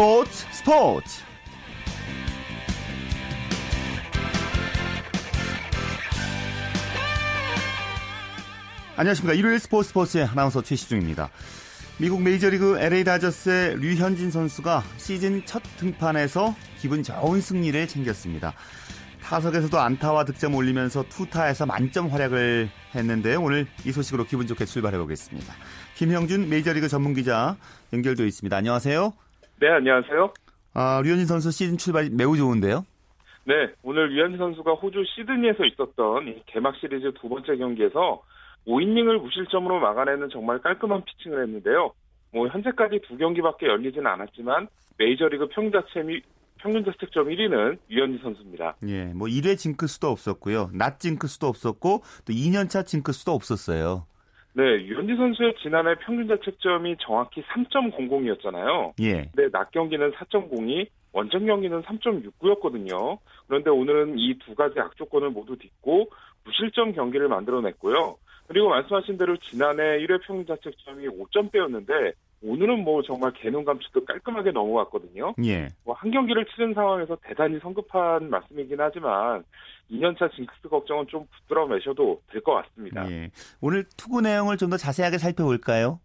스포츠 스포츠 안녕하십니까 일요일 스포츠 스포츠의 아나운서 최시중입니다 미국 메이저리그 LA 다저스의 류현진 선수가 시즌 첫 등판에서 기분 좋은 승리를 챙겼습니다 타석에서도 안타와 득점 올리면서 투타에서 만점 활약을 했는데요. 오늘 이 소식으로 기분 좋게 출발해 보겠습니다. 김형준 메이저리그 전문 기자 연결되어 있습니다. 안녕하세요. 네, 안녕하세요. 아, 류현진 선수 시즌 출발 매우 좋은데요. 네, 오늘 류현진 선수가 호주 시드니에서 있었던 개막 시리즈 두 번째 경기에서 5이닝을 무실점으로 막아내는 정말 깔끔한 피칭을 했는데요. 뭐 현재까지 두 경기밖에 열리지는 않았지만 메이저리그 평자체미 평균 자책점 1위는 유현진 선수입니다. 예, 뭐 1회 징크스도 없었고요. 낮 징크스도 없었고 또 2년차 징크스도 없었어요. 네, 유현진 선수의 지난해 평균 자책점이 정확히 3.00이었잖아요. 예. 네, 낮 경기는 4.02, 원정 경기는 3.69였거든요. 그런데 오늘은 이 두 가지 악조건을 모두 딛고 무실점 경기를 만들어냈고요. 그리고 말씀하신 대로 지난해 1회 평균 자책점이 5점대였는데 오늘은 뭐 정말 개눈 감추듯 깔끔하게 넘어갔거든요. 예. 뭐 한 경기를 치른 상황에서 대단히 성급한 말씀이긴 하지만 2년차 징크스 걱정은 좀 붙들어 매셔도 될 것 같습니다. 예. 오늘 투구 내용을 좀 더 자세하게 살펴볼까요?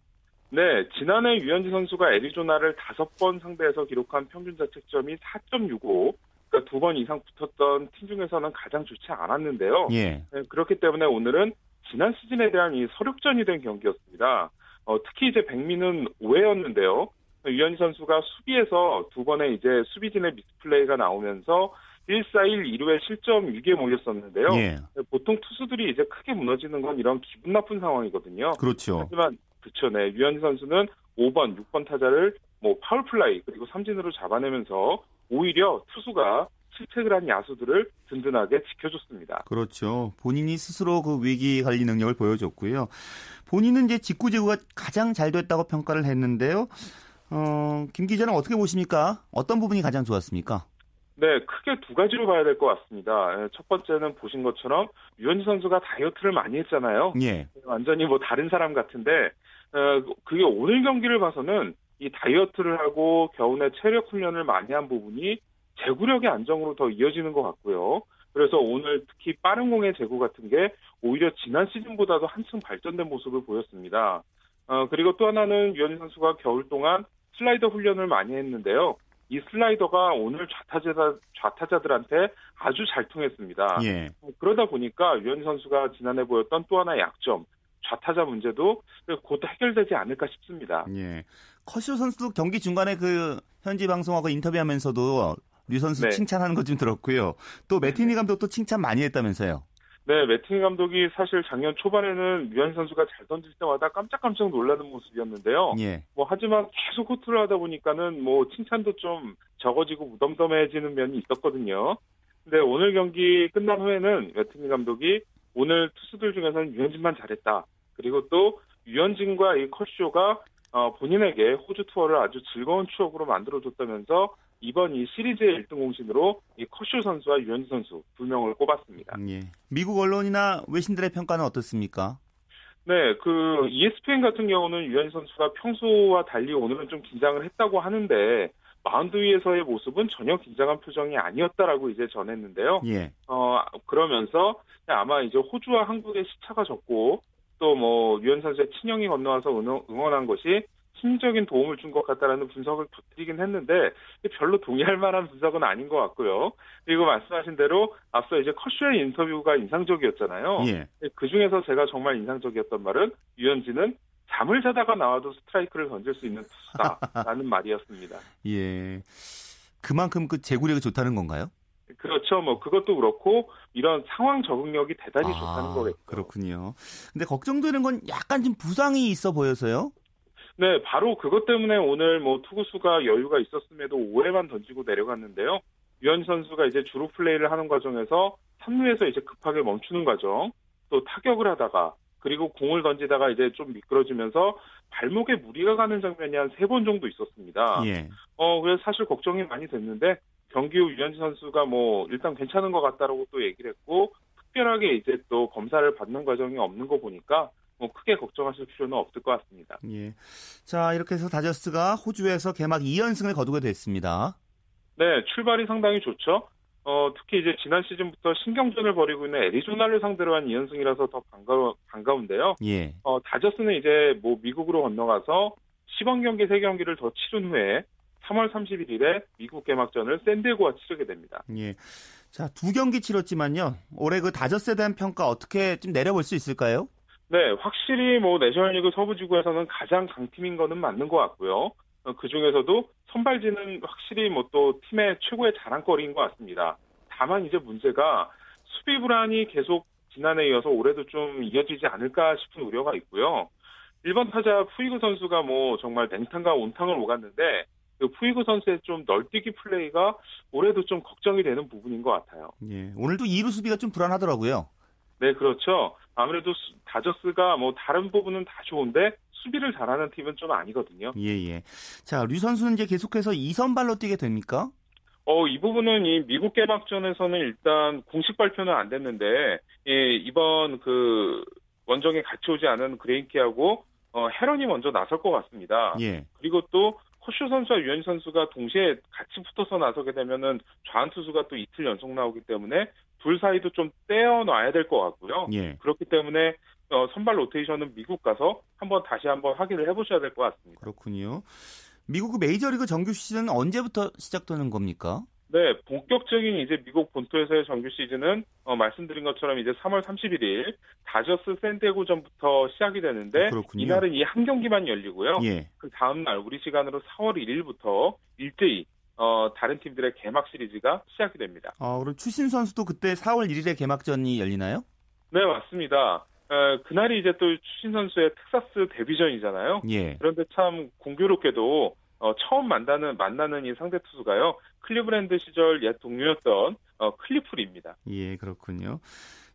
네, 지난해 유현진 선수가 애리조나를 다섯 번 상대해서 기록한 평균 자책점이 4.65. 그러니까 두 번 이상 붙었던 팀 중에서는 가장 좋지 않았는데요. 예. 네, 그렇기 때문에 오늘은 지난 시즌에 대한 이 서륙전이 된 경기였습니다. 어, 특히 이제 백민은 5회였는데요. 유현희 선수가 수비에서 두 번의 이제 수비진의 미스플레이가 나오면서 1사 1, 2루에 실점 위기에 몰렸었는데요. 예. 보통 투수들이 이제 크게 무너지는 건 이런 기분 나쁜 상황이거든요. 그렇죠. 하지만 그쵸, 네. 류현진 선수는 5번, 6번 타자를 뭐 파울플라이 그리고 삼진으로 잡아내면서 오히려 투수가 실책을 한 야수들을 든든하게 지켜줬습니다. 그렇죠. 본인이 스스로 그 위기 관리 능력을 보여줬고요. 본인은 이제 직구 제구가 가장 잘 됐다고 평가를 했는데요. 어, 김 기자는 어떻게 보십니까? 어떤 부분이 가장 좋았습니까? 네, 크게 두 가지로 봐야 될 것 같습니다. 예, 첫 번째는 보신 것처럼 유현진 선수가 다이어트를 많이 했잖아요. 예. 완전히 뭐 다른 사람 같은데 어, 그게 오늘 경기를 봐서는 이 다이어트를 하고 겨우내 체력 훈련을 많이 한 부분이 제구력의 안정으로 더 이어지는 것 같고요. 그래서 오늘 특히 빠른 공의 제구 같은 게 오히려 지난 시즌보다도 한층 발전된 모습을 보였습니다. 어, 그리고 또 하나는 유현진 선수가 겨울 동안 슬라이더 훈련을 많이 했는데요. 이 슬라이더가 오늘 좌타자, 좌타자들한테 아주 잘 통했습니다. 예. 그러다 보니까 유현진 선수가 지난해 보였던 또 하나의 약점, 좌타자 문제도 곧 해결되지 않을까 싶습니다. 예. 커쇼 선수도 경기 중간에 그 현지 방송하고 인터뷰하면서도 류 선수 네. 칭찬하는 것 좀 들었고요. 또 매티니 감독도 칭찬 많이 했다면서요. 네, 매팅 감독이 사실 작년 초반에는 유현 선수가 잘 던질 때마다 깜짝깜짝 놀라는 모습이었는데요. 예. 뭐 하지만 계속 호투를 하다 보니까는 뭐 칭찬도 좀 적어지고 무덤덤해지는 면이 있었거든요. 근데 오늘 경기 끝난 후에는 매팅 감독이 오늘 투수들 중에서는 유현진만 잘했다. 그리고 또 유현진과 이 컷쇼가 어, 본인에게 호주 투어를 아주 즐거운 추억으로 만들어줬다면서 이번 이 시리즈의 1등 공신으로 이 컷쇼 선수와 유현진 선수 두 명을 꼽았습니다. 예. 미국 언론이나 외신들의 평가는 어떻습니까? 네, 그 ESPN 같은 경우는 유현진 선수가 평소와 달리 오늘은 좀 긴장을 했다고 하는데 마운드 위에서의 모습은 전혀 긴장한 표정이 아니었다라고 이제 전했는데요. 예. 어 그러면서 아마 이제 호주와 한국의 시차가 적고 또뭐 유현 선수의 친형이 건너와서 응원, 응원한 것이 심리적인 도움을 준 것 같다라는 분석을 덧드리긴 했는데 별로 동의할 만한 분석은 아닌 것 같고요. 그리고 말씀하신 대로 앞서 이제 커쇼의 인터뷰가 인상적이었잖아요. 예. 그 중에서 제가 정말 인상적이었던 말은 유현진은 잠을 자다가 나와도 스트라이크를 던질 수 있는 투수다라는 말이었습니다. 예. 그만큼 그 제구력이 좋다는 건가요? 그렇죠. 뭐 그것도 그렇고 이런 상황 적응력이 대단히 좋다는 거겠죠. 그렇군요. 근데 걱정되는 건 약간 좀 부상이 있어 보여서요. 네, 바로 그것 때문에 오늘 뭐 투구수가 여유가 있었음에도 5회만 던지고 내려갔는데요. 유현 선수가 이제 주로 플레이를 하는 과정에서 3루에서 이제 급하게 멈추는 과정, 또 타격을 하다가 그리고 공을 던지다가 이제 좀 미끄러지면서 발목에 무리가 가는 장면이 한 세 번 정도 있었습니다. 예. 어, 그래서 사실 걱정이 많이 됐는데 경기 후 유현진 선수가 뭐 일단 괜찮은 것 같다라고 또 얘기를 했고 특별하게 이제 또 검사를 받는 과정이 없는 거 보니까 뭐 크게 걱정하실 필요는 없을 것 같습니다. 예. 자, 이렇게 해서 다저스가 호주에서 개막 2연승을 거두게 됐습니다. 네, 출발이 상당히 좋죠. 어, 특히 이제 지난 시즌부터 신경전을 벌이고 있는 애리조나를 상대로 한 2연승이라서 더 반가워, 반가운데요. 예. 어, 다저스는 이제 뭐 미국으로 건너가서 시범 경기 3경기를 더 치른 후에 3월 31일에 미국 개막전을 샌디에고와 치르게 됩니다. 예. 자, 두 경기 치렀지만요. 올해 그 다저스에 대한 평가 어떻게 좀 내려볼 수 있을까요? 네, 확실히 뭐 내셔널리그 서부지구에서는 가장 강팀인 거는 맞는 것 같고요. 어, 그 중에서도 선발진은 확실히 뭐 또 팀의 최고의 자랑거리인 것 같습니다. 다만 이제 문제가 수비 불안이 계속 지난해에 이어서 올해도 좀 이어지지 않을까 싶은 우려가 있고요. 1번 타자 푸이그 선수가 뭐 정말 냉탕과 온탕을 오갔는데 그 푸이그 선수의 좀 널뛰기 플레이가 올해도 좀 걱정이 되는 부분인 것 같아요. 예. 오늘도 2루 수비가 좀 불안하더라고요. 네, 그렇죠. 아무래도 다저스가 뭐 다른 부분은 다 좋은데 수비를 잘하는 팀은 좀 아니거든요. 예, 예. 자, 류 선수는 이제 계속해서 2선발로 뛰게 됩니까? 어, 이 부분은 이 미국 개막전에서는 일단 공식 발표는 안 됐는데, 예, 이번 그 원정에 같이 오지 않은 그레인키하고 어, 헤런이 먼저 나설 것 같습니다. 예. 그리고 또 호슈 선수와 유현 선수가 동시에 같이 붙어서 나서게 되면은 좌한 투수가 또 이틀 연속 나오기 때문에 둘 사이도 좀 떼어놔야 될 것 같고요. 예. 그렇기 때문에 어, 선발 로테이션은 미국 가서 한번 다시 한번 확인을 해보셔야 될 것 같습니다. 그렇군요. 미국 메이저리그 정규 시즌은 언제부터 시작되는 겁니까? 네, 본격적인 이제 미국 본토에서의 정규 시즌은 어, 말씀드린 것처럼 이제 3월 31일 다저스 샌디에고전부터 시작이 되는데 그렇군요. 이날은 이 한 경기만 열리고요. 예. 그 다음 날 우리 시간으로 4월 1일부터 일제히 어, 다른 팀들의 개막 시리즈가 시작이 됩니다. 아, 그럼 추신수 선수도 그때 4월 1일에 개막전이 열리나요? 네, 맞습니다. 어, 그날이 이제 또 추신수 선수의 텍사스 데뷔전이잖아요. 예. 그런데 참 공교롭게도 어, 처음 만나는 만나는 이 상대 투수가요 클리브랜드 시절 옛 동료였던 어, 클리프 리입니다. 예, 그렇군요.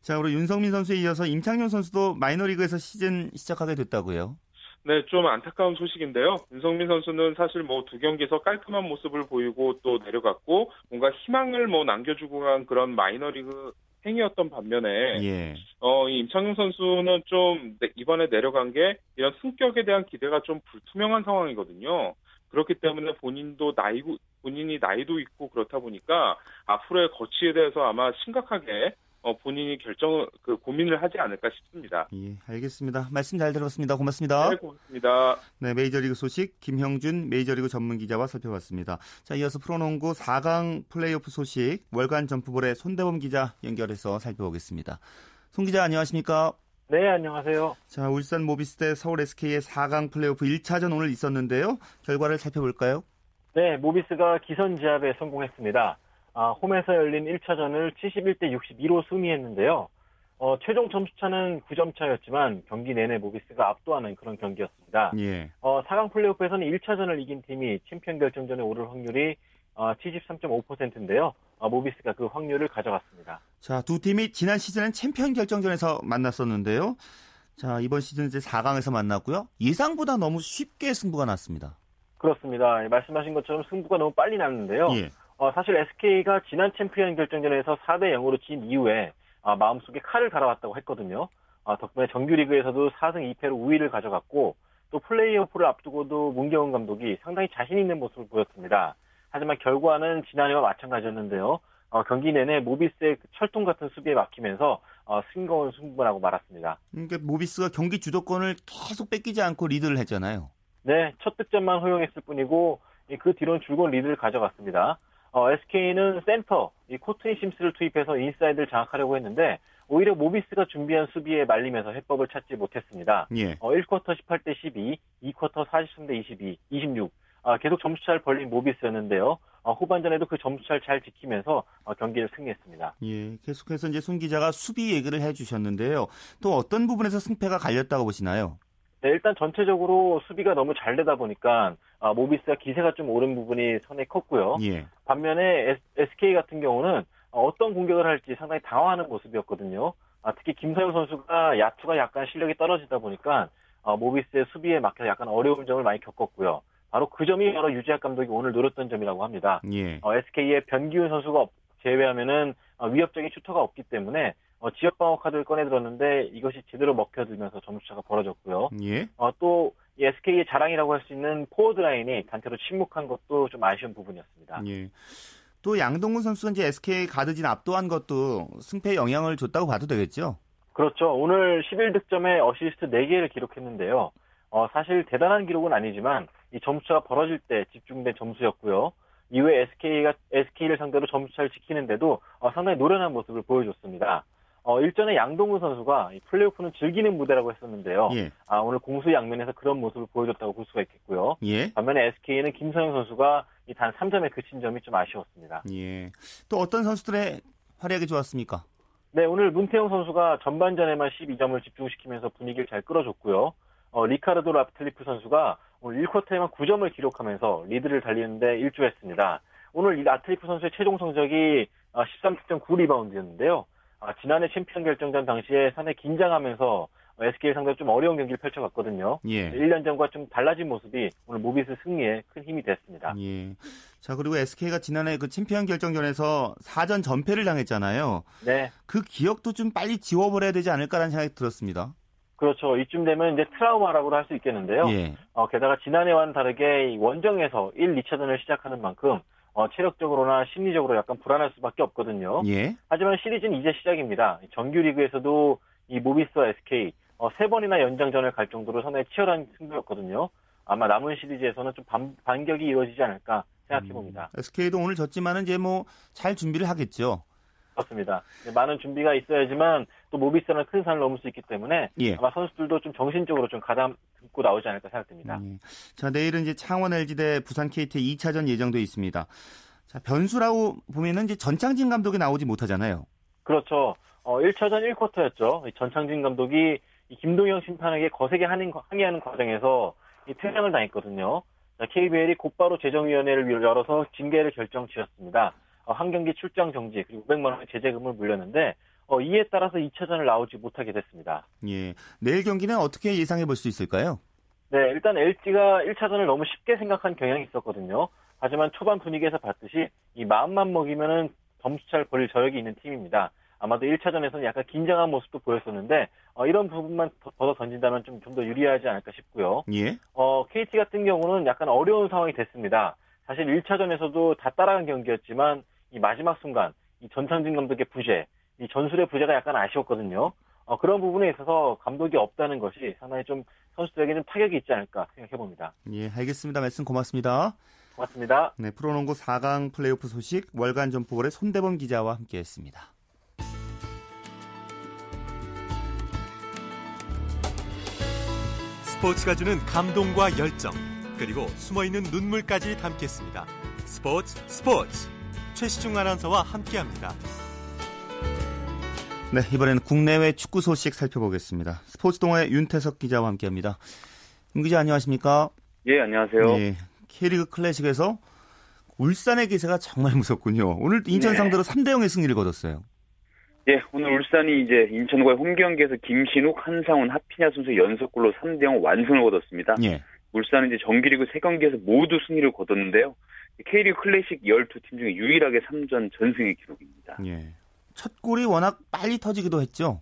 자, 우리 윤석민 선수에 이어서 임창용 선수도 마이너리그에서 시즌 시작하게 됐다고요. 네, 좀 안타까운 소식인데요. 윤성민 선수는 사실 뭐 두 경기에서 깔끔한 모습을 보이고 또 내려갔고 뭔가 희망을 뭐 남겨주고 간 그런 마이너리그 행위였던 반면에 예. 어, 이 임창용 선수는 좀 내- 이번에 내려간 게 이런 승격에 대한 기대가 좀 불투명한 상황이거든요. 그렇기 때문에 본인도 나이 본인이 나이도 있고 그렇다 보니까 앞으로의 거취에 대해서 아마 심각하게 어, 본인이 결정 그 고민을 하지 않을까 싶습니다. 예, 알겠습니다. 말씀 잘 들었습니다. 고맙습니다. 네, 고맙습니다. 네, 메이저리그 소식 김형준 메이저리그 전문 기자와 살펴봤습니다. 자, 이어서 프로농구 4강 플레이오프 소식 월간 점프볼의 손대범 기자 연결해서 살펴보겠습니다. 손 기자 안녕하십니까? 네, 안녕하세요. 자, 울산 모비스 대 서울 SK의 4강 플레이오프 1차전 오늘 있었는데요. 결과를 살펴볼까요? 네, 모비스가 기선 제압에 성공했습니다. 아, 홈에서 열린 1차전을 71대 62로 승리했는데요. 어, 최종 점수차는 9점 차였지만 경기 내내 모비스가 압도하는 그런 경기였습니다. 예. 어, 4강 플레이오프에서는 1차전을 이긴 팀이 챔피언 결정전에 오를 확률이 어, 73.5%인데요. 어, 모비스가 그 확률을 가져갔습니다. 자, 두 팀이 지난 시즌엔 챔피언 결정전에서 만났었는데요. 자, 이번 시즌 이제 4강에서 만났고요. 예상보다 너무 쉽게 승부가 났습니다. 그렇습니다. 말씀하신 것처럼 승부가 너무 빨리 났는데요. 예. 어, 사실 SK가 지난 챔피언 결정전에서 4대 0으로 진 이후에 아, 마음속에 칼을 갈아왔다고 했거든요. 아, 덕분에 정규리그에서도 4승 2패로 우위를 가져갔고 또 플레이오프를 앞두고도 문경은 감독이 상당히 자신 있는 모습을 보였습니다. 하지만 결과는 지난해와 마찬가지였는데요. 어, 경기 내내 모비스의 그 철통 같은 수비에 막히면서 어, 싱거운 승부가 되고 말았습니다. 그러니까 모비스가 경기 주도권을 계속 뺏기지 않고 리드를 했잖아요. 네, 첫 득점만 허용했을 뿐이고 이, 그 뒤로는 줄곧 리드를 가져갔습니다. 어, SK는 센터, 이 코트니 심스를 투입해서 인사이드를 장악하려고 했는데 오히려 모비스가 준비한 수비에 말리면서 해법을 찾지 못했습니다. 예. 어, 1쿼터 18대 12, 2쿼터 43대 22, 26. 아, 계속 점수차를 벌린 모비스였는데요. 어, 후반전에도 그 점수차를 잘 지키면서 어, 경기를 승리했습니다. 예. 계속해서 이제 손 기자가 수비 얘기를 해 주셨는데요. 또 어떤 부분에서 승패가 갈렸다고 보시나요? 네, 일단 전체적으로 수비가 너무 잘 되다 보니까 아, 모비스가 기세가 좀 오른 부분이 선에 컸고요. 예. 반면에 SK 같은 경우는 어떤 공격을 할지 상당히 당황하는 모습이었거든요. 아, 특히 김서영 선수가 야투가 약간 실력이 떨어지다 보니까 어, 모비스의 수비에 막혀 약간 어려운 점을 많이 겪었고요. 바로 그 점이 바로 유재학 감독이 오늘 노렸던 점이라고 합니다. 예. 어, SK의 변기훈 선수가 없- 제외하면은 어, 위협적인 슈터가 없기 때문에 어, 지역 방어 카드를 꺼내들었는데 이것이 제대로 먹혀들면서 점수차가 벌어졌고요. 예. 어, 또 SK의 자랑이라고 할 수 있는 포워드 라인이 단체로 침묵한 것도 좀 아쉬운 부분이었습니다. 예. 또 양동근 선수가 이제 SK 가드진 압도한 것도 승패에 영향을 줬다고 봐도 되겠죠? 그렇죠. 오늘 11득점에 어시스트 4개를 기록했는데요. 어, 사실 대단한 기록은 아니지만 이 점수차가 벌어질 때 집중된 점수였고요. 이후에 SK가 SK를 상대로 점수차를 지키는데도 어, 상당히 노련한 모습을 보여줬습니다. 어, 일전에 양동근 선수가 플레이오프는 즐기는 무대라고 했었는데요. 예. 아, 오늘 공수 양면에서 그런 모습을 보여줬다고 볼 수가 있겠고요. 예. 반면에 SK는 김선형 선수가 이 단 3점에 그친 점이 좀 아쉬웠습니다. 예. 또 어떤 선수들의 활약이 좋았습니까? 네, 오늘 문태영 선수가 전반전에만 12점을 집중시키면서 분위기를 잘 끌어줬고요. 어, 리카르도 라틀리프 선수가 오늘 1쿼터에만 9점을 기록하면서 리드를 달리는데 일조했습니다. 오늘 이 라틀리프 선수의 최종 성적이 13득점 9리바운드였는데요. 아, 지난해 챔피언 결정전 당시에 상당히 긴장하면서 SK를 상대로 좀 어려운 경기를 펼쳐갔거든요. 예. 1년 전과 좀 달라진 모습이 오늘 모비스 승리에 큰 힘이 됐습니다. 예. 자, 그리고 SK가 지난해 그 챔피언 결정전에서 4전 전패를 당했잖아요. 네. 그 기억도 좀 빨리 지워버려야 되지 않을까라는 생각이 들었습니다. 그렇죠. 이쯤 되면 이제 트라우마라고 할 수 있겠는데요. 예. 어, 게다가 지난해와는 다르게 원정에서 1, 2차전을 시작하는 만큼 어, 체력적으로나 심리적으로 약간 불안할 수밖에 없거든요. 예. 하지만 시리즈는 이제 시작입니다. 정규리그에서도 이 모비스와 SK 어, 세 번이나 연장전을 갈 정도로 상당히 치열한 승부였거든요. 아마 남은 시리즈에서는 좀 반, 반격이 이루어지지 않을까 생각해 봅니다. 음, SK도 오늘 졌지만은 이제 뭐 잘 준비를 하겠죠. 그렇습니다. 많은 준비가 있어야지만 또 모비스는 큰 산을 넘을 수 있기 때문에 예. 아마 선수들도 좀 정신적으로 좀 가담고 나오지 않을까 생각됩니다. 예. 자, 내일은 이제 창원 LG 대 부산 KT 2차전 예정돼 있습니다. 자, 변수라고 보면은 이제 전창진 감독이 나오지 못하잖아요. 그렇죠. 어, 1차전 1쿼터였죠. 전창진 감독이 이 김동영 심판에게 거세게 항의하는 과정에서 이 퇴장을 당했거든요. 자, KBL이 곧바로 재정위원회를 열어서 징계를 결정 지었습니다. 어, 한 경기 출장 정지 그리고 500만 원의 제재금을 물렸는데 어, 이에 따라서 2차전을 나오지 못하게 됐습니다. 예. 내일 경기는 어떻게 예상해 볼 수 있을까요? 네, 일단 LG가 1차전을 너무 쉽게 생각한 경향이 있었거든요. 하지만 초반 분위기에서 봤듯이 이 마음만 먹이면은 점수차를 벌릴 저력이 있는 팀입니다. 아마도 1차전에서는 약간 긴장한 모습도 보였었는데 어, 이런 부분만 더, 더 던진다면 좀 좀 더 유리하지 않을까 싶고요. 예. 어, KT 같은 경우는 약간 어려운 상황이 됐습니다. 사실 1차전에서도 다 따라간 경기였지만 이 마지막 순간 이 전창진 감독의 부재, 이 전술의 부재가 약간 아쉬웠거든요. 어, 그런 부분에 있어서 감독이 없다는 것이 상당히 좀 선수들에게 좀 타격이 있지 않을까 생각해 봅니다. 예, 알겠습니다. 말씀 고맙습니다. 고맙습니다. 네, 프로농구 4강 플레이오프 소식 월간 점포볼의 손대범 기자와 함께했습니다. 스포츠가 주는 감동과 열정 그리고 숨어있는 눈물까지 담겠습니다. 스포츠 스포츠 최시중 아나운서와 함께합니다. 네, 이번에는 국내외 축구 소식 살펴보겠습니다. 스포츠 동호회 윤태석 기자와 함께합니다. 윤 기자 안녕하십니까? 예, 안녕하세요. 예, K리그 클래식에서 울산의 기세가 정말 무섭군요. 오늘 인천 네. 상대로 3대 0의 승리를 거뒀어요. 예, 오늘 울산이 이제 인천과의 홈 경기에서 김신욱, 한상훈, 하피냐 선수 연속골로 3대 0 완승을 거뒀습니다. 예. 울산은 이제 정규리그 3경기에서 모두 승리를 거뒀는데요. K리그 클래식 12팀 중에 유일하게 3전 전승의 기록입니다. 예. 첫 골이 워낙 빨리 터지기도 했죠.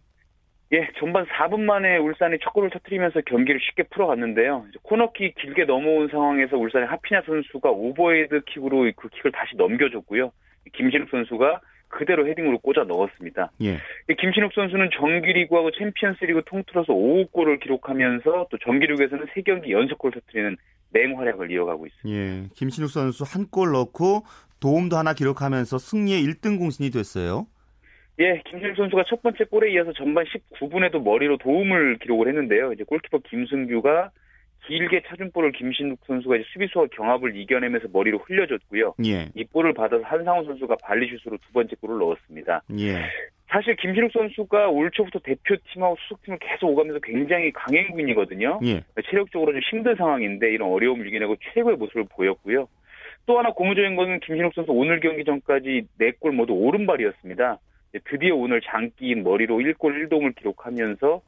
예, 전반 4분 만에 울산이 첫 골을 터뜨리면서 경기를 쉽게 풀어갔는데요. 코너킥 길게 넘어온 상황에서 울산의 하피냐 선수가 오버헤드 킥으로 그 킥을 다시 넘겨줬고요. 김신욱 선수가 그대로 헤딩으로 꽂아 넣었습니다. 예. 김신욱 선수는 정규리그하고 챔피언스리그 통틀어서 5골을 기록하면서 또 정규리그에서는 3경기 연속골 터뜨리는 맹활약을 이어가고 있습니다. 예. 김신욱 선수 한 골 넣고 도움도 하나 기록하면서 승리의 1등 공신이 됐어요. 예, 김신욱 선수가 첫 번째 골에 이어서 전반 19분에도 머리로 도움을 기록을 했는데요. 이제 골키퍼 김승규가 길게 차준 볼을 김신욱 선수가 이제 수비수와 경합을 이겨내면서 머리로 흘려줬고요. 예. 이 볼을 받아서 한상훈 선수가 발리슛으로 두 번째 골을 넣었습니다. 예. 사실 김신욱 선수가 올 초부터 대표팀하고 수석팀을 계속 오가면서 굉장히 강행군이거든요. 예. 체력적으로 좀 힘든 상황인데 이런 어려움을 이겨내고 최고의 모습을 보였고요. 또 하나 고무적인 것은 김신욱 선수 오늘 경기 전까지 4골 모두 오른발이었습니다. 드디어 오늘 장기인 머리로 1골 1도움을 기록하면서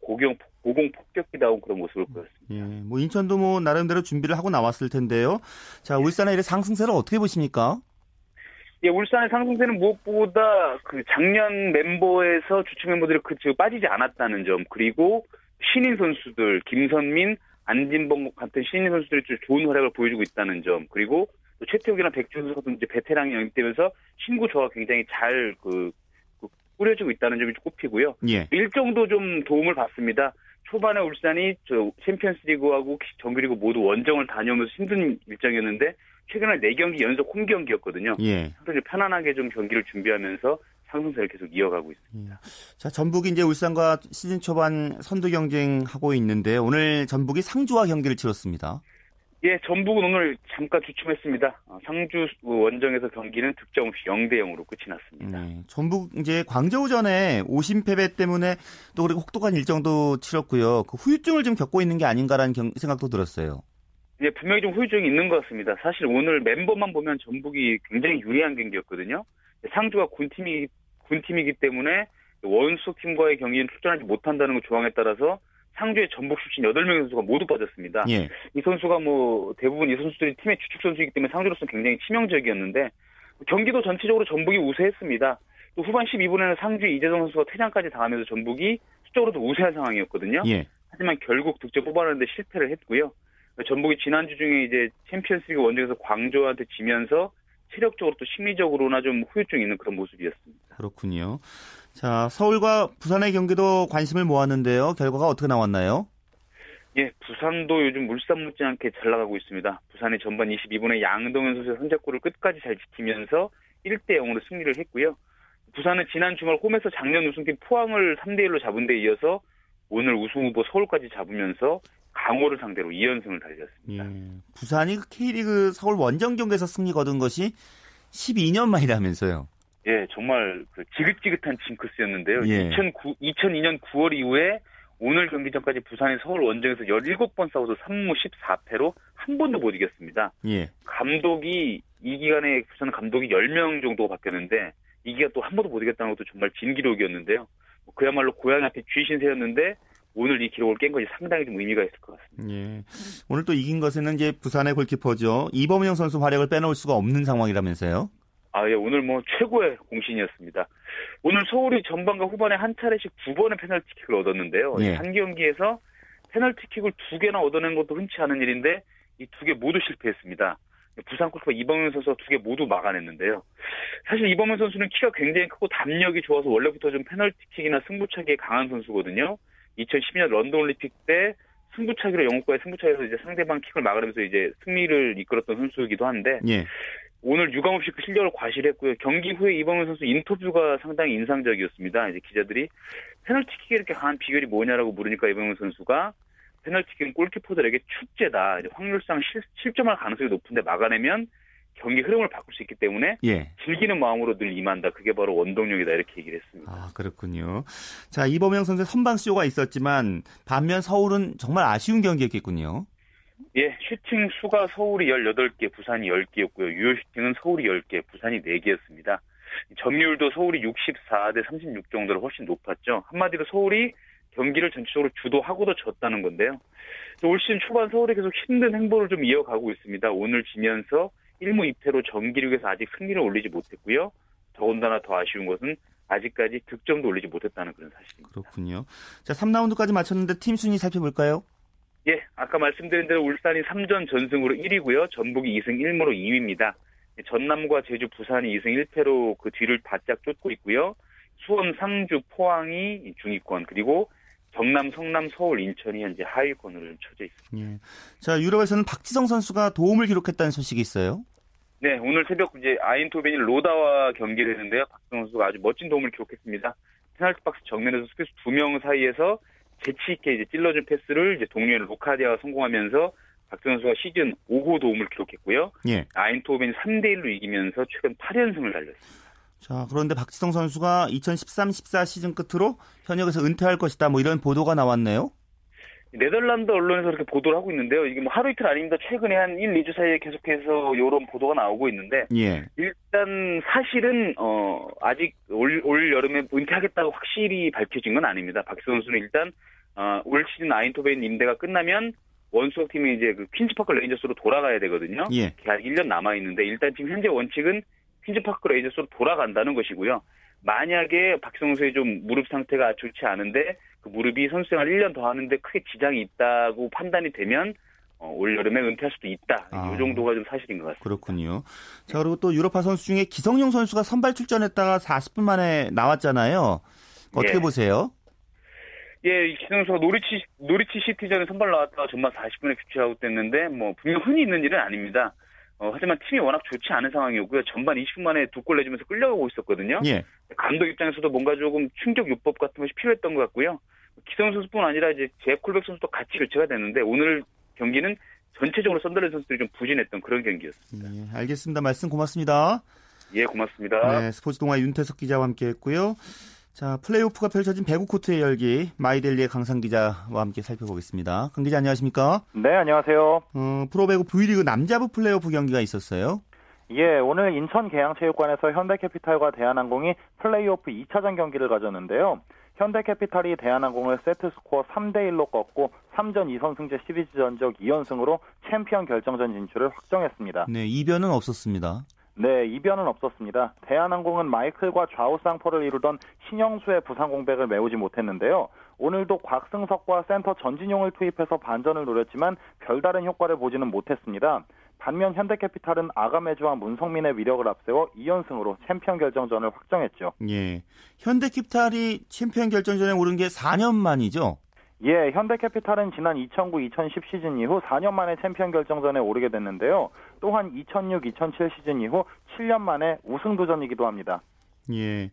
고경, 고공 폭격기다운 그런 모습을 보였습니다. 예. 뭐 인천도 뭐 나름대로 준비를 하고 나왔을 텐데요. 자, 울산의 이래 상승세를 어떻게 보십니까? 예, 울산의 상승세는 무엇보다 그 작년 멤버에서 주축 멤버들이 그 지금 빠지지 않았다는 점 그리고 신인 선수들 김선민, 안진범 같은 신인 선수들이 좀 좋은 활약을 보여주고 있다는 점 그리고 또 최태욱이나 백준수 같은 이제 베테랑이 영입되면서 신구 조화가 굉장히 잘그 그 꾸려지고 있다는 점이 꼽히고요. 예. 일정도 좀 도움을 받습니다. 초반에 울산이 저 챔피언스리그하고 정규리그 모두 원정을 다녀오면서 힘든 일정이었는데 최근에 4경기 연속 홈 경기였거든요. 예. 상당히 편안하게 좀 경기를 준비하면서 상승세를 계속 이어가고 있습니다. 자, 전북이 이제 울산과 시즌 초반 선두 경쟁하고 있는데 오늘 전북이 상주와 경기를 치렀습니다. 예, 전북은 오늘 잠깐 주춤했습니다. 어, 상주 원정에서 경기는 득점 없이 0대 0으로 끝이 났습니다. 네, 전북 이제 광저우전에 오심 패배 때문에 또 그리고 혹독한 일정도 치렀고요. 그 후유증을 좀 겪고 있는 게 아닌가라는 경, 생각도 들었어요. 예, 분명히 좀 후유증이 있는 것 같습니다. 사실 오늘 멤버만 보면 전북이 굉장히 유리한 경기였거든요. 상주가 군팀이 군팀이기 때문에 원수 팀과의 경기는 출전하지 못한다는 그 조항에 따라서 상주의 전북 출신 8명 선수가 모두 빠졌습니다. 예. 이 선수가 뭐 대부분 이 선수들이 팀의 주축 선수이기 때문에 상주로서는 굉장히 치명적이었는데 경기도 전체적으로 전북이 우세했습니다. 또 후반 12분에는 상주 이재성 선수가 퇴장까지 당하면서 전북이 수적으로도 우세한 상황이었거든요. 예. 하지만 결국 득점 뽑아내는데 실패를 했고요. 전북이 지난주 중에 이제 챔피언스리그 원정에서 광저우한테 지면서 체력적으로 또 심리적으로나 좀 후유증이 있는 그런 모습이었습니다. 그렇군요. 자, 서울과 부산의 경기도 관심을 모았는데요. 결과가 어떻게 나왔나요? 예, 부산도 요즘 물산 못지않게 잘 나가고 있습니다. 부산이 전반 22분에 양동현 선수의 선제골을 끝까지 잘 지키면서 1대 0으로 승리를 했고요. 부산은 지난 주말 홈에서 작년 우승팀 포항을 3대 1로 잡은 데 이어서 오늘 우승 후보 서울까지 잡으면서 강호를 상대로 2연승을 달렸습니다. 예. 부산이 그 K리그 서울 원정 경기에서 승리 거둔 것이 12년 만이라면서요. 예, 정말 그 지긋지긋한 징크스였는데요. 예. 2009, 2002년 9월 이후에 오늘 경기 전까지 부산이 서울 원정에서 17번 싸워서 3무 14패로 한 번도 못 이겼습니다. 예. 감독이 이 기간에 부산 감독이 10명 정도 바뀌었는데 이 기간 또 한 번도 못 이겼다는 것도 정말 진 기록이었는데요. 뭐 그야말로 고향 앞에 쥐 신세였는데 오늘 이 기록을 깬 것이 상당히 좀 의미가 있을 것 같습니다. 예. 오늘 또 이긴 것에는 이제 부산의 골키퍼죠. 이범영 선수 활약을 빼놓을 수가 없는 상황이라면서요. 아, 예, 오늘 뭐 최고의 공신이었습니다. 오늘 서울이 전반과 후반에 한 차례씩 두 번의 페널티킥을 얻었는데요. 예. 한 경기에서 페널티킥을 두 개나 얻어낸 것도 흔치 않은 일인데 이 두 개 모두 실패했습니다. 부산 골키퍼 이범현 선수가 두 개 모두 막아냈는데요. 사실 이범현 선수는 키가 굉장히 크고 담력이 좋아서 원래부터 좀 페널티킥이나 승부차기에 강한 선수거든요. 2012년 런던 올림픽 때 승부차기로 영국과의 승부차기에서 이제 상대방 킥을 막으면서 이제 승리를 이끌었던 선수이기도 한데 예. 오늘 유감없이 그 실력을 과시했고요. 경기 후에 이범현 선수 인터뷰가 상당히 인상적이었습니다. 이제 기자들이 페널티킥에 이렇게 강한 비결이 뭐냐라고 물으니까 이범현 선수가 페널티킥은 골키퍼들에게 축제다. 확률상 실, 실점할 가능성이 높은데 막아내면 경기 흐름을 바꿀 수 있기 때문에 예. 즐기는 마음으로 늘 임한다. 그게 바로 원동력이다. 이렇게 얘기를 했습니다. 아, 그렇군요. 자, 이범영 선수의 선방 쇼가 있었지만 반면 서울은 정말 아쉬운 경기였겠군요. 예, 슈팅 수가 서울이 18개, 부산이 10개였고요. 유효 슈팅은 서울이 10개, 부산이 4개였습니다. 점유율도 서울이 64대 36 정도로 훨씬 높았죠. 한마디로 서울이 경기를 전체적으로 주도하고도 졌다는 건데요. 올 시즌 초반 서울이 계속 힘든 행보를 좀 이어가고 있습니다. 오늘 지면서 1무 2패로 정기력에서 아직 승리를 올리지 못했고요. 더군다나 더 아쉬운 것은 아직까지 득점도 올리지 못했다는 그런 사실입니다. 그렇군요. 자, 3라운드까지 마쳤는데 팀 순위 살펴볼까요? 예, 아까 말씀드린 대로 울산이 3전 전승으로 1위고요. 전북이 2승 1무로 2위입니다. 전남과 제주, 부산이 2승 1패로 그 뒤를 바짝 쫓고 있고요. 수원, 상주, 포항이 중위권 그리고 경남, 성남, 서울, 인천이 현재 하위권으로 쳐져 있습니다. 예. 자, 유럽에서는 박지성 선수가 도움을 기록했다는 소식이 있어요. 네, 오늘 새벽 이제 아인트호벤이 로다와 경기를 했는데요. 박지성 선수가 아주 멋진 도움을 기록했습니다. 페널티 박스 정면에서 수비수 두 명 사이에서 재치 있게 이제 찔러준 패스를 이제 동료인 로카디아가 성공하면서 박지성 선수가 시즌 5호 도움을 기록했고요. 예. 아인트호벤이 3대 1로 이기면서 최근 8연승을 달렸습니다. 자, 그런데 박지성 선수가 2013-14 시즌 끝으로 현역에서 은퇴할 것이다. 뭐 이런 보도가 나왔네요. 네덜란드 언론에서 그렇게 보도를 하고 있는데요. 이게 뭐 하루 이틀 아닙니다. 최근에 한 1, 2주 사이에 계속해서 이런 보도가 나오고 있는데 예. 일단 사실은 어 아직 올, 올 여름에 은퇴하겠다고 확실히 밝혀진 건 아닙니다. 박지성 선수는 일단 어, 올 시즌 아인트호벤 임대가 끝나면 원소속 팀이 이제 그 퀸즈파크 레인저스로 돌아가야 되거든요. 예. 계약 1년 남아 있는데 일단 지금 현재 원칙은 퀸즈파크 레인저스로 돌아간다는 것이고요. 만약에 박지성 선수의 좀 무릎 상태가 좋지 않은데 그 무릎이 선수 생활 1년 더 하는데 크게 지장이 있다고 판단이 되면 어, 올 여름에 은퇴할 수도 있다. 아. 이 정도가 좀 사실인 것 같습니다. 그렇군요. 자, 그리고 또 유럽파 선수 중에 기성용 선수가 선발 출전했다가 40분 만에 나왔잖아요. 어떻게 예. 보세요? 예, 이 기성용 선수가 노리치 노리치 시티전에 선발 나왔다가 전반 40분에 교체 아웃됐는데 뭐 분명 흔히 있는 일은 아닙니다. 어, 하지만 팀이 워낙 좋지 않은 상황이었고요. 전반 20분 만에 두 골 내주면서 끌려가고 있었거든요. 예. 감독 입장에서도 뭔가 조금 충격 요법 같은 것이 필요했던 것 같고요. 기성용 선수뿐 아니라 이제 제 콜백 선수도 같이 교체가 됐는데 오늘 경기는 전체적으로 썬더랜드 선수들이 좀 부진했던 그런 경기였습니다. 네, 알겠습니다. 말씀 고맙습니다. 예, 고맙습니다. 네, 스포츠 동아 윤태석 기자와 함께했고요. 자, 플레이오프가 펼쳐진 배구 코트의 열기 마이델리의 강상 기자와 함께 살펴보겠습니다. 강 기자 안녕하십니까? 네, 안녕하세요. 어, 프로배구 V리그 남자부 플레이오프 경기가 있었어요. 예, 오늘 인천 계양체육관에서 현대캐피탈과 대한항공이 플레이오프 2차전 경기를 가졌는데요. 현대캐피탈이 대한항공을 세트스코어 3대1로 꺾고 3전 2선 승제 시리즈 전적 2연승으로 챔피언 결정전 진출을 확정했습니다. 네, 이변은 없었습니다. 네, 이변은 없었습니다. 대한항공은 마이클과 좌우 쌍포를 이루던 신영수의 부상 공백을 메우지 못했는데요. 오늘도 곽승석과 센터 전진용을 투입해서 반전을 노렸지만 별다른 효과를 보지는 못했습니다. 반면 현대캐피탈은 아가메즈와 문성민의 위력을 앞세워 2연승으로 챔피언 결정전을 확정했죠. 예. 현대캐피탈이 챔피언 결정전에 오른 게 4년 만이죠. 예, 현대캐피탈은 지난 2009-2010 시즌 이후 4년 만에 챔피언 결정전에 오르게 됐는데요. 또한 2006-2007 시즌 이후 7년 만에 우승 도전이기도 합니다. 예.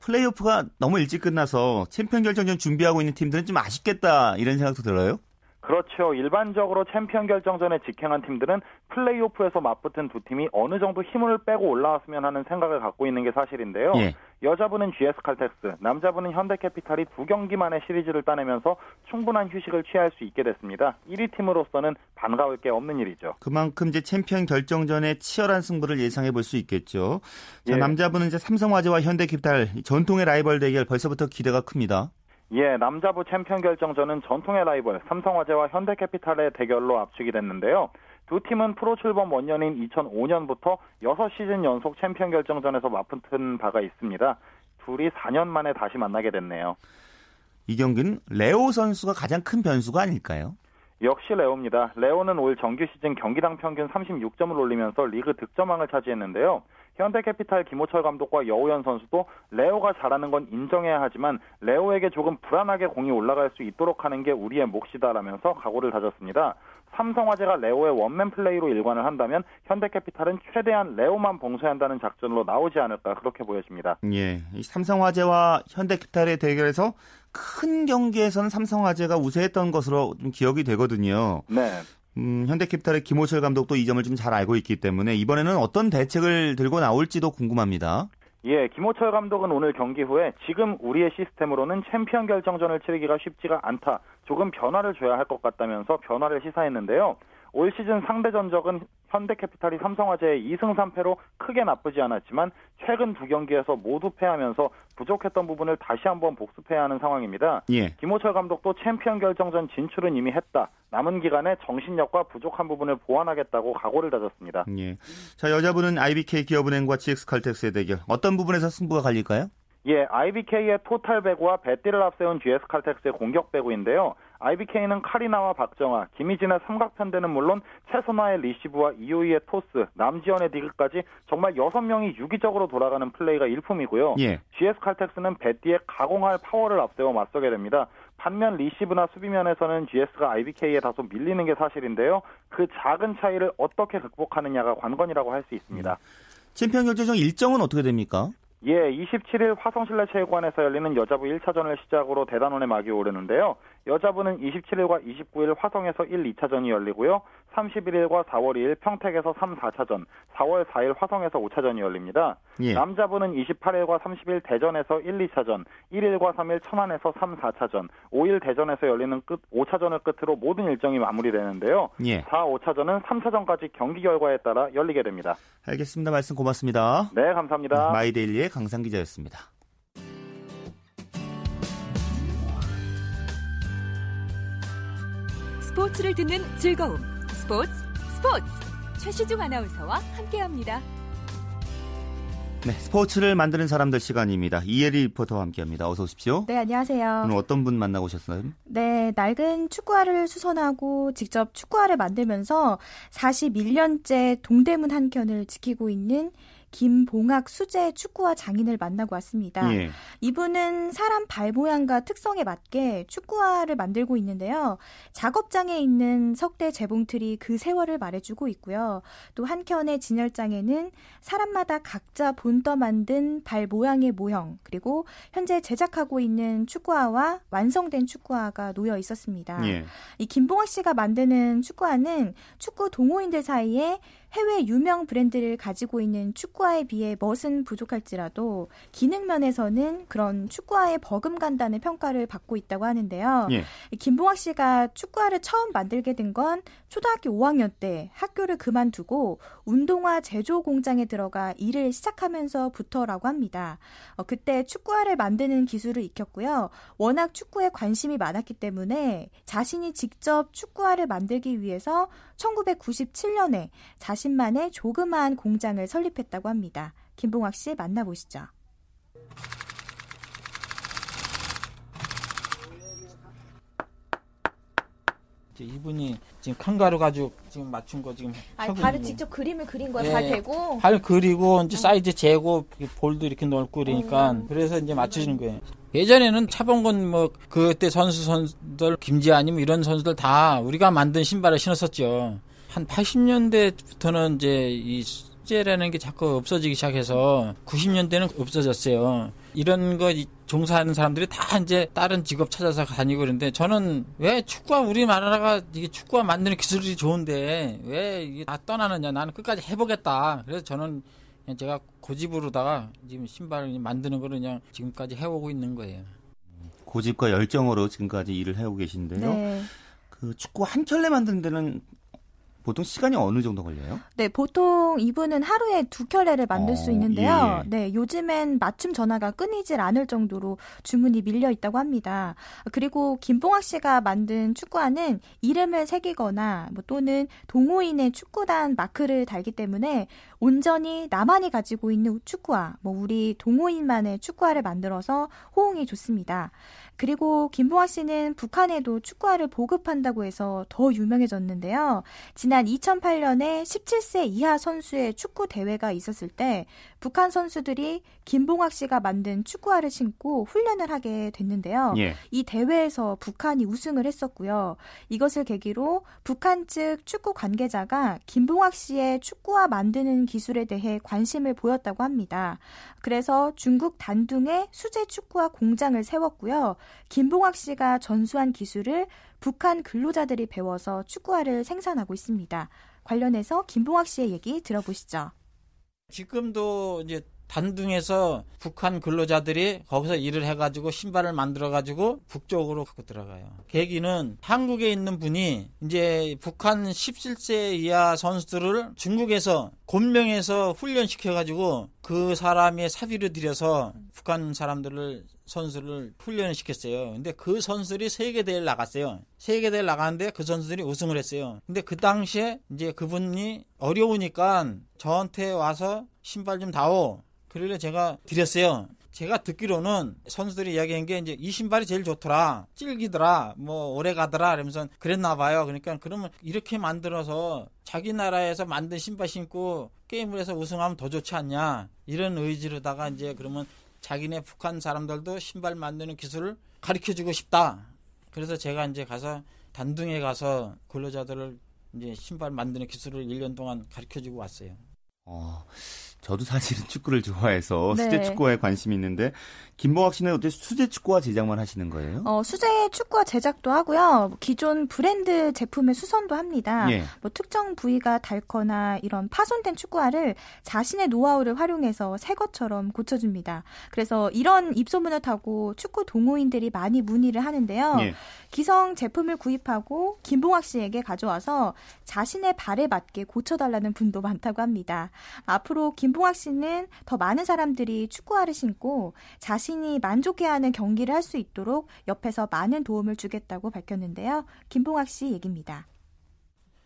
플레이오프가 너무 일찍 끝나서 챔피언 결정전 준비하고 있는 팀들은 좀 아쉽겠다 이런 생각도 들어요. 그렇죠. 일반적으로 챔피언 결정전에 직행한 팀들은 플레이오프에서 맞붙은 두 팀이 어느 정도 힘을 빼고 올라왔으면 하는 생각을 갖고 있는 게 사실인데요. 예. 여자부는 GS 칼텍스, 남자부는 현대캐피탈이 두 경기 만에 시리즈를 따내면서 충분한 휴식을 취할 수 있게 됐습니다. 1위 팀으로서는 반가울 게 없는 일이죠. 그만큼 이제 챔피언 결정전에 치열한 승부를 예상해 볼 수 있겠죠. 자, 예. 남자부는 이제 삼성화재와 현대캐피탈 전통의 라이벌 대결 벌써부터 기대가 큽니다. 예, 남자부 챔피언 결정전은 전통의 라이벌 삼성화재와 현대캐피탈의 대결로 압축이 됐는데요. 두 팀은 프로 출범 원년인 2005년부터 6시즌 연속 챔피언 결정전에서 맞붙은 바가 있습니다. 둘이 4년 만에 다시 만나게 됐네요. 이 경기는 레오 선수가 가장 큰 변수가 아닐까요? 역시 레오입니다. 레오는 올 정규 시즌 경기당 평균 36점을 올리면서 리그 득점왕을 차지했는데요. 현대캐피탈 김호철 감독과 여오현 선수도 레오가 잘하는 건 인정해야 하지만 레오에게 조금 불안하게 공이 올라갈 수 있도록 하는 게 우리의 몫이다라면서 각오를 다졌습니다. 삼성화재가 레오의 원맨 플레이로 일관을 한다면 현대캐피탈은 최대한 레오만 봉쇄한다는 작전으로 나오지 않을까 그렇게 보여집니다. 예. 이 삼성화재와 현대캐피탈의 대결에서 큰 경기에서는 삼성화재가 우세했던 것으로 좀 기억이 되거든요. 네. 음, 현대캐피탈의 김호철 감독도 이 점을 좀 잘 알고 있기 때문에 이번에는 어떤 대책을 들고 나올지도 궁금합니다. 예, 김호철 감독은 오늘 경기 후에 지금 우리의 시스템으로는 챔피언 결정전을 치르기가 쉽지가 않다. 조금 변화를 줘야 할 것 같다면서 변화를 시사했는데요. 올 시즌 상대 전적은 현대캐피탈이 삼성화재의 2승 3패로 크게 나쁘지 않았지만 최근 두 경기에서 모두 패하면서 부족했던 부분을 다시 한번 복습해야 하는 상황입니다. 예. 김호철 감독도 챔피언 결정전 진출은 이미 했다. 남은 기간에 정신력과 부족한 부분을 보완하겠다고 각오를 다졌습니다. 예. 자, 여자분은 IBK 기업은행과 GX칼텍스의 대결. 어떤 부분에서 승부가 갈릴까요? 예, IBK의 토탈 배구와 배띠를 앞세운 GS 칼텍스의 공격 배구인데요. IBK는 카리나와 박정아, 김희진의 삼각편대는 물론 채선아의 리시브와 이효희의 토스, 남지연의 디그까지 정말 6명이 유기적으로 돌아가는 플레이가 일품이고요. 예. GS 칼텍스는 베띠의 가공할 파워를 앞세워 맞서게 됩니다. 반면 리시브나 수비면에서는 GS가 IBK에 다소 밀리는 게 사실인데요. 그 작은 차이를 어떻게 극복하느냐가 관건이라고 할 수 있습니다. 챔피언 결정전 일정은 어떻게 됩니까? 예, 27일 화성실내 체육관에서 열리는 여자부 1차전을 시작으로 대단원의 막이 오르는데요. 여자부는 27일과 29일 화성에서 1, 2차전이 열리고요. 31일과 4월 2일 평택에서 3, 4차전, 4월 4일 화성에서 5차전이 열립니다. 예. 남자부는 28일과 30일 대전에서 1, 2차전, 1일과 3일 천안에서 3, 4차전, 5일 대전에서 열리는 끝 5차전을 끝으로 모든 일정이 마무리되는데요. 예. 4, 5차전은 3차전까지 경기 결과에 따라 열리게 됩니다. 알겠습니다. 말씀 고맙습니다. 네, 감사합니다. 마이데일리의 강상 기자였습니다. 스포츠를 듣는 즐거움. 스포츠 스포츠. 최시중 아나운서와 함께합니다. 네, 스포츠를 만드는 사람들 시간입니다. 이혜리 리포터와 함께합니다. 어서 오십시오. 네, 안녕하세요. 오늘 어떤 분 만나고 오셨나요? 네, 낡은 축구화를 수선하고 직접 축구화를 만들면서 41년째 동대문 한 켠을 지키고 있는 김봉학 수제 축구화 장인을 만나고 왔습니다. 예. 이분은 사람 발 모양과 특성에 맞게 축구화를 만들고 있는데요. 작업장에 있는 석대 재봉틀이 그 세월을 말해주고 있고요. 또 한켠의 진열장에는 사람마다 각자 본떠 만든 발 모양의 모형, 그리고 현재 제작하고 있는 축구화와 완성된 축구화가 놓여 있었습니다. 예. 이 김봉학 씨가 만드는 축구화는 축구 동호인들 사이에 해외 유명 브랜드를 가지고 있는 축구화에 비해 멋은 부족할지라도 기능 면에서는 그런 축구화에 버금간다는 평가를 받고 있다고 하는데요. 예. 김봉학 씨가 축구화를 처음 만들게 된 건 초등학교 5학년 때 학교를 그만두고 운동화 제조 공장에 들어가 일을 시작하면서부터라고 합니다. 어, 그때 축구화를 만드는 기술을 익혔고요. 워낙 축구에 관심이 많았기 때문에 자신이 직접 축구화를 만들기 위해서 1997년에 자 신만의 조그마한 공장을 설립했다고 합니다. 김봉학 씨 만나보시죠. 이분이 지금 칸가루 가지고 지금 맞춘 거 지금 아, 발을. 직접 그림을 그린 거야, 예. 발 대고. 발 그리고 이제 사이즈 재고 볼도 이렇게 넓고 그러니까 그래서 이제 맞추시는 거예요. 예전에는 차범근 뭐 그때 선수 선수들 김지아님 이런 선수들 다 우리가 만든 신발을 신었었죠. 한 80년대부터는 이제 이 수제라는 게 자꾸 없어지기 시작해서 90년대는 없어졌어요. 이런 거 이- 종사하는 사람들이 다 이제 다른 직업 찾아서 다니고 그러는데 저는 왜 축구와 우리나라가 이게 축구와 만드는 기술이 좋은데 왜 이게 다 떠나느냐 나는 끝까지 해보겠다. 그래서 저는 그냥 제가 고집으로다가 지금 신발을 만드는 거를 그냥 지금까지 해오고 있는 거예요. 고집과 열정으로 지금까지 일을 해오고 계신데요. 네. 그 축구 한 켤레 만드는 데는 보통 시간이 어느 정도 걸려요? 네, 보통 이분은 하루에 두 켤레를 만들 어, 수 있는데요. 예, 예. 네, 요즘엔 맞춤 전화가 끊이질 않을 정도로 주문이 밀려 있다고 합니다. 그리고 김봉학 씨가 만든 축구화는 이름을 새기거나 뭐 또는 동호인의 축구단 마크를 달기 때문에 온전히 나만이 가지고 있는 축구화, 뭐 우리 동호인만의 축구화를 만들어서 호응이 좋습니다. 그리고 김봉학 씨는 북한에도 축구화를 보급한다고 해서 더 유명해졌는데요. 지난 2008년에 17세 이하 선수의 축구 대회가 있었을 때 북한 선수들이 김봉학 씨가 만든 축구화를 신고 훈련을 하게 됐는데요. 예. 이 대회에서 북한이 우승을 했었고요. 이것을 계기로 북한 측 축구 관계자가 김봉학 씨의 축구화 만드는 기술에 대해 관심을 보였다고 합니다. 그래서 중국 단둥에 수제 축구화 공장을 세웠고요. 김봉학 씨가 전수한 기술을 북한 근로자들이 배워서 축구화를 생산하고 있습니다. 관련해서 김봉학 씨의 얘기 들어보시죠. 지금도 이제 단둥에서 북한 근로자들이 거기서 일을 해가지고 신발을 만들어가지고 북쪽으로 갖고 들어가요. 계기는 한국에 있는 분이 이제 북한 17세 이하 선수들을 중국에서 곤명에서 훈련시켜가지고 그 사람의 사비를 들여서 북한 사람들을 선수를 훈련을 시켰어요. 근데 그 선수들이 세계 대회를 나갔어요. 세계 대회를 나갔는데 그 선수들이 우승을 했어요. 근데 그 당시에 이제 그분이 어려우니까 저한테 와서 신발 좀 다오. 그러길래 제가 드렸어요. 제가 듣기로는 선수들이 이야기한 게 이제 이 신발이 제일 좋더라. 질기더라. 뭐 오래 가더라. 이러면서 그랬나 봐요. 그러니까 그러면 이렇게 만들어서 자기 나라에서 만든 신발 신고 게임을 해서 우승하면 더 좋지 않냐. 이런 의지로다가 이제 그러면 자기네 북한 사람들도 신발 만드는 기술을 가르쳐 주고 싶다. 그래서 제가 이제 가서 단둥에 가서 근로자들을 이제 신발 만드는 기술을 1년 동안 가르쳐 주고 왔어요. 어, 저도 사실은 축구를 좋아해서 네. 수제 축구에 관심이 있는데 김봉학 씨는 어때 수제 축구화 제작만 하시는 거예요? 어, 수제 축구화 제작도 하고요. 기존 브랜드 제품의 수선도 합니다. 예. 뭐 특정 부위가 닳거나 이런 파손된 축구화를 자신의 노하우를 활용해서 새 것처럼 고쳐줍니다. 그래서 이런 입소문을 타고 축구 동호인들이 많이 문의를 하는데요. 예. 기성 제품을 구입하고 김봉학 씨에게 가져와서 자신의 발에 맞게 고쳐달라는 분도 많다고 합니다. 앞으로 김 봉학 씨는 더 많은 사람들이 축구화를 신고 자신이 만족해하는 경기를 할 수 있도록 옆에서 많은 도움을 주겠다고 밝혔는데요. 김봉학 씨 얘기입니다.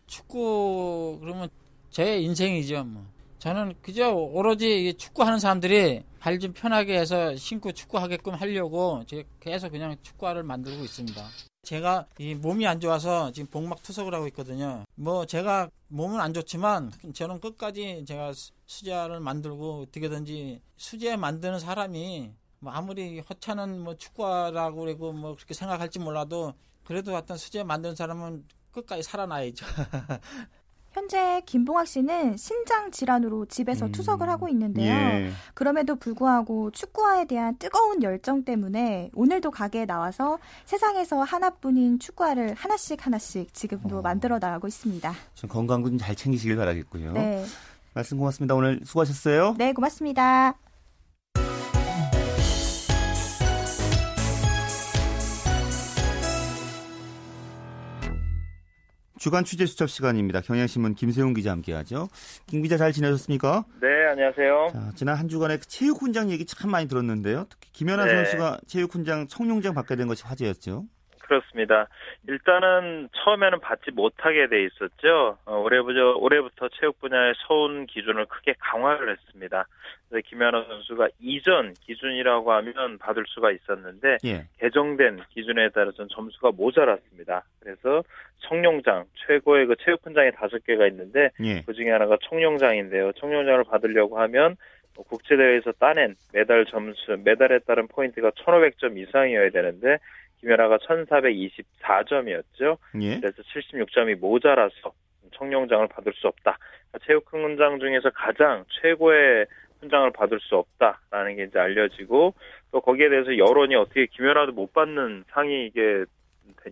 축구 그러면 제 인생이죠. 뭐. 저는 그저 오로지 축구하는 사람들이 발 좀 편하게 해서 신고 축구하게끔 하려고 계속 그냥 축구화를 만들고 있습니다. 제가 이 몸이 안 좋아서 지금 복막 투석을 하고 있거든요. 뭐 제가 몸은 안 좋지만 저는 끝까지 제가 수제화를 만들고 어떻게든지 수제 만드는 사람이 뭐 아무리 허차는 뭐 축구화라고 그러고 뭐 그렇게 생각할지 몰라도 그래도 어떤 수제 만드는 사람은 끝까지 살아나야죠. 현재 김봉학 씨는 신장 질환으로 집에서 음, 투석을 하고 있는데요. 예. 그럼에도 불구하고 축구화에 대한 뜨거운 열정 때문에 오늘도 가게에 나와서 세상에서 하나뿐인 축구화를 하나씩 하나씩 지금도 어. 만들어 나가고 있습니다. 좀 건강 좀 잘 챙기시길 바라겠고요. 네. 말씀 고맙습니다. 오늘 수고하셨어요. 네, 고맙습니다. 주간 취재 수첩 시간입니다. 경향신문 김세훈 기자 함께하죠. 김 기자 잘 지내셨습니까? 네, 안녕하세요. 자, 지난 한 주간의 그 체육훈장 얘기 참 많이 들었는데요. 특히 김연아 네. 선수가 체육훈장 청룡장 받게 된 것이 화제였죠. 그렇습니다. 일단은 처음에는 받지 못하게 돼 있었죠. 어, 올해부터, 올해부터 체육 분야의 서운 기준을 크게 강화를 했습니다. 그래서 김연아 선수가 이전 기준이라고 하면 받을 수가 있었는데 예. 개정된 기준에 따라서는 점수가 모자랐습니다. 그래서 청룡장 최고의 그 체육 훈장이 다섯 개가 있는데 예. 그 중에 하나가 청룡장인데요. 청룡장을 받으려고 하면 뭐 국제대회에서 따낸 메달 점수, 메달에 따른 포인트가 1500점 이상이어야 되는데 김연아가 1424점이었죠. 예. 그래서 76점이 모자라서 청룡장을 받을 수 없다. 체육 훈장 중에서 가장 최고의 훈장을 받을 수 없다라는 게 이제 알려지고 또 거기에 대해서 여론이 어떻게 김연아도 못 받는 상이 이게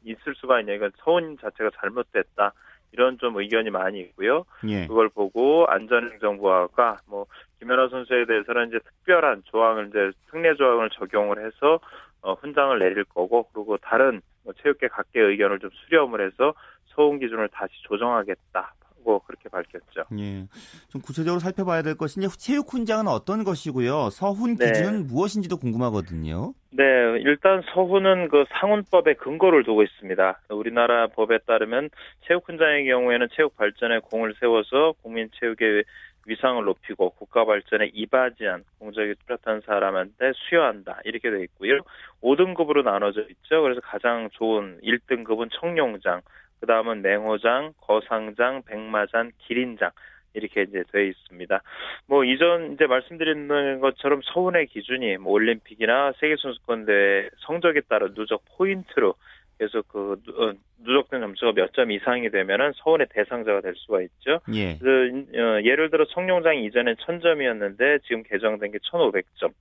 있을 수가 있냐 이건 서운 자체가 잘못됐다 이런 좀 의견이 많이 있고요. 예. 그걸 보고 안전행정부가 뭐 김연아 선수에 대해서는 이제 특별한 조항을 이제 특례 조항을 적용을 해서 어, 훈장을 내릴 거고 그리고 다른 뭐 체육계 각계 의견을 좀 수렴을 해서 서운 기준을 다시 조정하겠다 고 그렇게 밝혔죠. 예. 좀 구체적으로 살펴봐야 될 것이 이제 체육 훈장은 어떤 것이고요. 서훈 네. 기준은 무엇인지도 궁금하거든요. 네, 일단 서훈은 그 상훈법에 근거를 두고 있습니다. 우리나라 법에 따르면 체육 훈장의 경우에는 체육 발전에 공을 세워서 국민 체육의 위상을 높이고 국가 발전에 이바지한 공적이 뚜렷한 사람한테 수여한다. 이렇게 돼 있고요. 5등급으로 나눠져 있죠. 그래서 가장 좋은 1등급은 청룡장, 그 다음은 맹호장, 거상장, 백마장, 기린장. 이렇게 이제 돼 있습니다. 뭐 이전 이제 말씀드린 것처럼 서운의 기준이 뭐 올림픽이나 세계 선수권 대회 성적에 따라 누적 포인트로 그래서 그 누- 어, 누적된 점수가 몇 점 이상이 되면은 서운의 대상자가 될 수가 있죠. 예. 그래서 어, 예를 들어 청룡장이 이전엔 1000점이었는데 지금 개정된 게 1500점.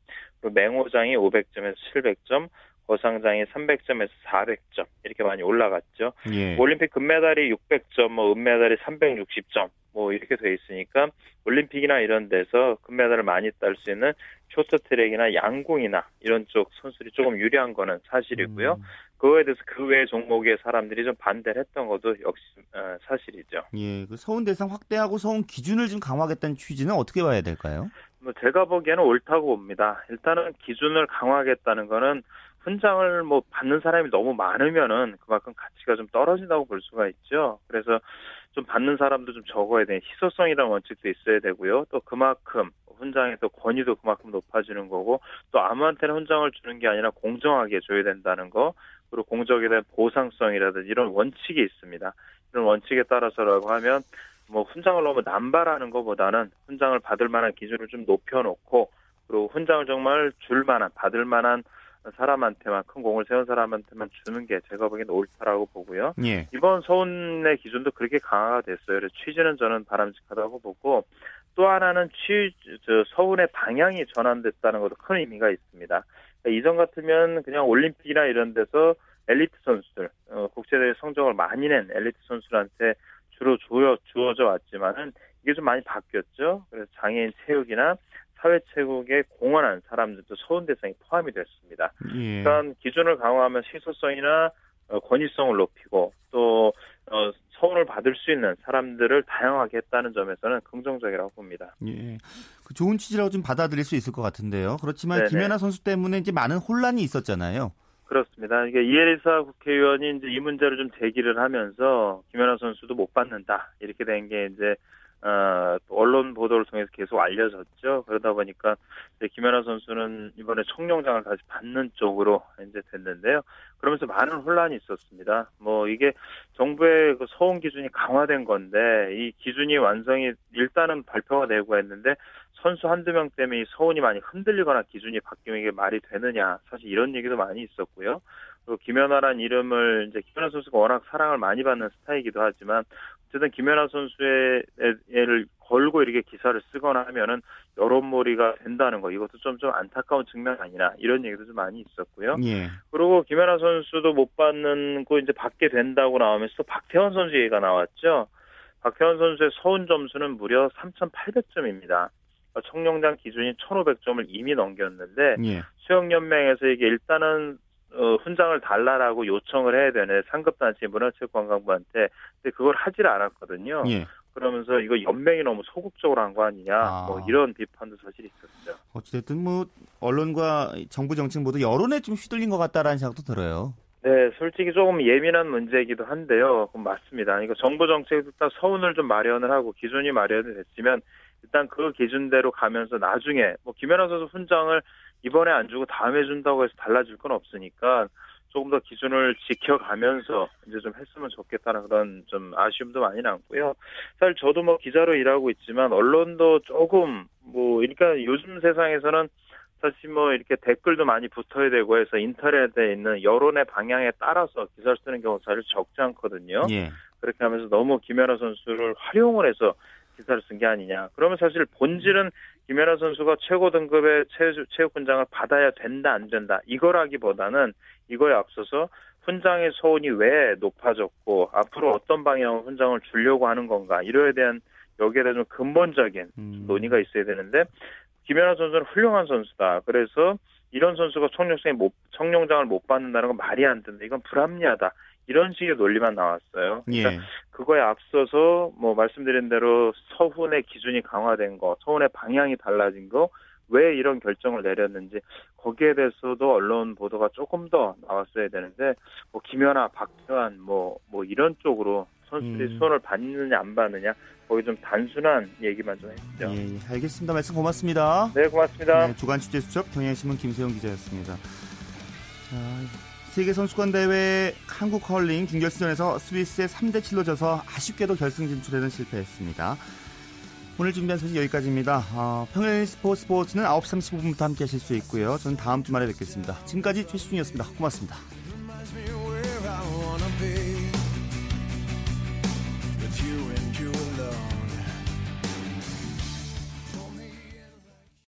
그리고 맹호장이 500점에서 700점, 거상장이 300점에서 400점 이렇게 많이 올라갔죠. 예. 올림픽 금메달이 600점, 뭐 은메달이 360점, 뭐 이렇게 돼 있으니까 올림픽이나 이런 데서 금메달을 많이 딸 수 있는 쇼트트랙이나 양궁이나 이런 쪽 선수들이 조금 유리한 거는 사실이고요. 음, 그거에 대해서 그 외 종목의 사람들이 좀 반대를 했던 것도 역시 어, 사실이죠. 예. 그 서훈 대상 확대하고 서훈 기준을 좀 강화하겠다는 취지는 어떻게 봐야 될까요? 뭐 제가 보기에는 옳다고 봅니다. 일단은 기준을 강화하겠다는 거는 훈장을 뭐 받는 사람이 너무 많으면은 그만큼 가치가 좀 떨어진다고 볼 수가 있죠. 그래서 좀 받는 사람도 좀 적어야 되는 희소성이라는 원칙도 있어야 되고요. 또 그만큼 훈장의 또 권위도 그만큼 높아지는 거고 또 아무한테나 훈장을 주는 게 아니라 공정하게 줘야 된다는 거 그리고 공적에 대한 보상성이라든지 이런 원칙이 있습니다. 이런 원칙에 따라서라고 하면 뭐 훈장을 너무 남발하는 것보다는 훈장을 받을 만한 기준을 좀 높여놓고 그리고 훈장을 정말 줄 만한 받을 만한 사람한테만 큰 공을 세운 사람한테만 주는 게 제가 보기에는 옳다라고 보고요. 예. 이번 서운의 기준도 그렇게 강화가 됐어요. 그래서 취지는 저는 바람직하다고 보고 또 하나는 취, 저 서운의 방향이 전환됐다는 것도 큰 의미가 있습니다. 그러니까 이전 같으면 그냥 올림픽이나 이런 데서 엘리트 선수들, 어, 국제대회 성적을 많이 낸 엘리트 선수들한테 주로 주어, 주어져 왔지만은 이게 좀 많이 바뀌었죠. 그래서 장애인 체육이나 사회체육에 공헌한 사람들도 서운 대상이 포함이 됐습니다. 예. 그러니까 기준을 강화하면 시소성이나 어, 권위성을 높이고 또 어, 서운을 받을 수 있는 사람들을 다양하게 했다는 점에서는 긍정적이라고 봅니다. 예. 그 좋은 취지라고 좀 받아들일 수 있을 것 같은데요. 그렇지만 네네. 김연아 선수 때문에 이제 많은 혼란이 있었잖아요. 그렇습니다. 이게 이혜리사 국회의원이 이제 이 문제를 좀 제기를 하면서 김연아 선수도 못 받는다 이렇게 된 게 이제 어, 언론 보도를 통해서 계속 알려졌죠. 그러다 보니까 김연아 선수는 이번에 청룡장을 다시 받는 쪽으로 이제 됐는데요. 그러면서 많은 혼란이 있었습니다. 뭐 이게 정부의 그 서운 기준이 강화된 건데 이 기준이 완성이 일단은 발표가 되고 했는데 선수 한두 명 때문에 서운이 많이 흔들리거나 기준이 바뀌면 이게 말이 되느냐 사실 이런 얘기도 많이 있었고요. 또 김연아란 이름을 이제 김연아 선수가 워낙 사랑을 많이 받는 스타이기도 하지만 어쨌든 김연아 선수의 애를 걸고 이렇게 기사를 쓰거나 하면은 여론몰이가 된다는 거 이것도 좀 좀 안타까운 측면 아니나 이런 얘기도 좀 많이 있었고요. 예. 그리고 김연아 선수도 못 받는 거 이제 받게 된다고 나오면서 또 박태원 선수 얘기가 나왔죠. 박태원 선수의 서운 점수는 무려 3,800점입니다. 청룡장 기준이 1,500점을 이미 넘겼는데 예. 수영연맹에서 이게 일단은 어, 훈장을 달라라고 요청을 해야 되는 상급단체 문화체육관광부한테 근데 그걸 하질 않았거든요. 예. 그러면서 이거 연맹이 너무 소극적으로 한 거 아니냐 아. 뭐 이런 비판도 사실 있었죠. 어찌됐든 뭐 언론과 정부 정책 모두 여론에 좀 휘둘린 것 같다라는 생각도 들어요. 네, 솔직히 조금 예민한 문제이기도 한데요. 그럼 맞습니다. 이거 정부 정책도 딱 서운을 좀 마련을 하고 기준이 마련이 됐으면 일단 그 기준대로 가면서 나중에 뭐 김연아 선수 훈장을 이번에 안 주고 다음에 준다고 해서 달라질 건 없으니까 조금 더 기준을 지켜가면서 이제 좀 했으면 좋겠다는 그런 좀 아쉬움도 많이 남고요. 사실 저도 뭐 기자로 일하고 있지만 언론도 조금 뭐 그러니까 요즘 세상에서는 사실 뭐 이렇게 댓글도 많이 붙어야 되고 해서 인터넷에 있는 여론의 방향에 따라서 기사를 쓰는 경우가 사실 적지 않거든요. 예. 그렇게 하면서 너무 김연아 선수를 활용을 해서 기사를 쓴 게 아니냐. 그러면 사실 본질은 김연아 선수가 최고 등급의 체육 훈장을 받아야 된다 안 된다 이거라기보다는 이거에 앞서서 훈장의 소원이 왜 높아졌고 앞으로 어떤 방향으로 훈장을 주려고 하는 건가 이거에 대한 여기에 대한 좀 근본적인 음. 논의가 있어야 되는데 김연아 선수는 훌륭한 선수다. 그래서 이런 선수가 청룡장에 못, 청룡장을 못 받는다는 건 말이 안 된다. 이건 불합리하다. 이런 식의 논리만 나왔어요. 그러니까 예. 그거에 앞서서 뭐 말씀드린 대로 서훈의 기준이 강화된 거, 서훈의 방향이 달라진 거, 왜 이런 결정을 내렸는지 거기에 대해서도 언론 보도가 조금 더 나왔어야 되는데 뭐 김연아, 박태환 뭐뭐 이런 쪽으로 선수들이 음. 수원을 받느냐 안 받느냐 거기 좀 단순한 얘기만 좀 했죠. 예, 예. 알겠습니다. 말씀 고맙습니다. 네, 고맙습니다. 네, 주간 취재 수첩 경향신문 김세용 기자였습니다. 자, 세계 선수권 대회 한국 컬링 준결승전에서 스위스에 3대 7로 져서 아쉽게도 결승 진출에는 실패했습니다. 오늘 준비한 소식 여기까지입니다. 어, 평일 스포츠 스포츠는 9시 35분부터 함께 하실 수 있고요. 저는 다음 주말에 뵙겠습니다. 지금까지 최시중이었습니다. 고맙습니다.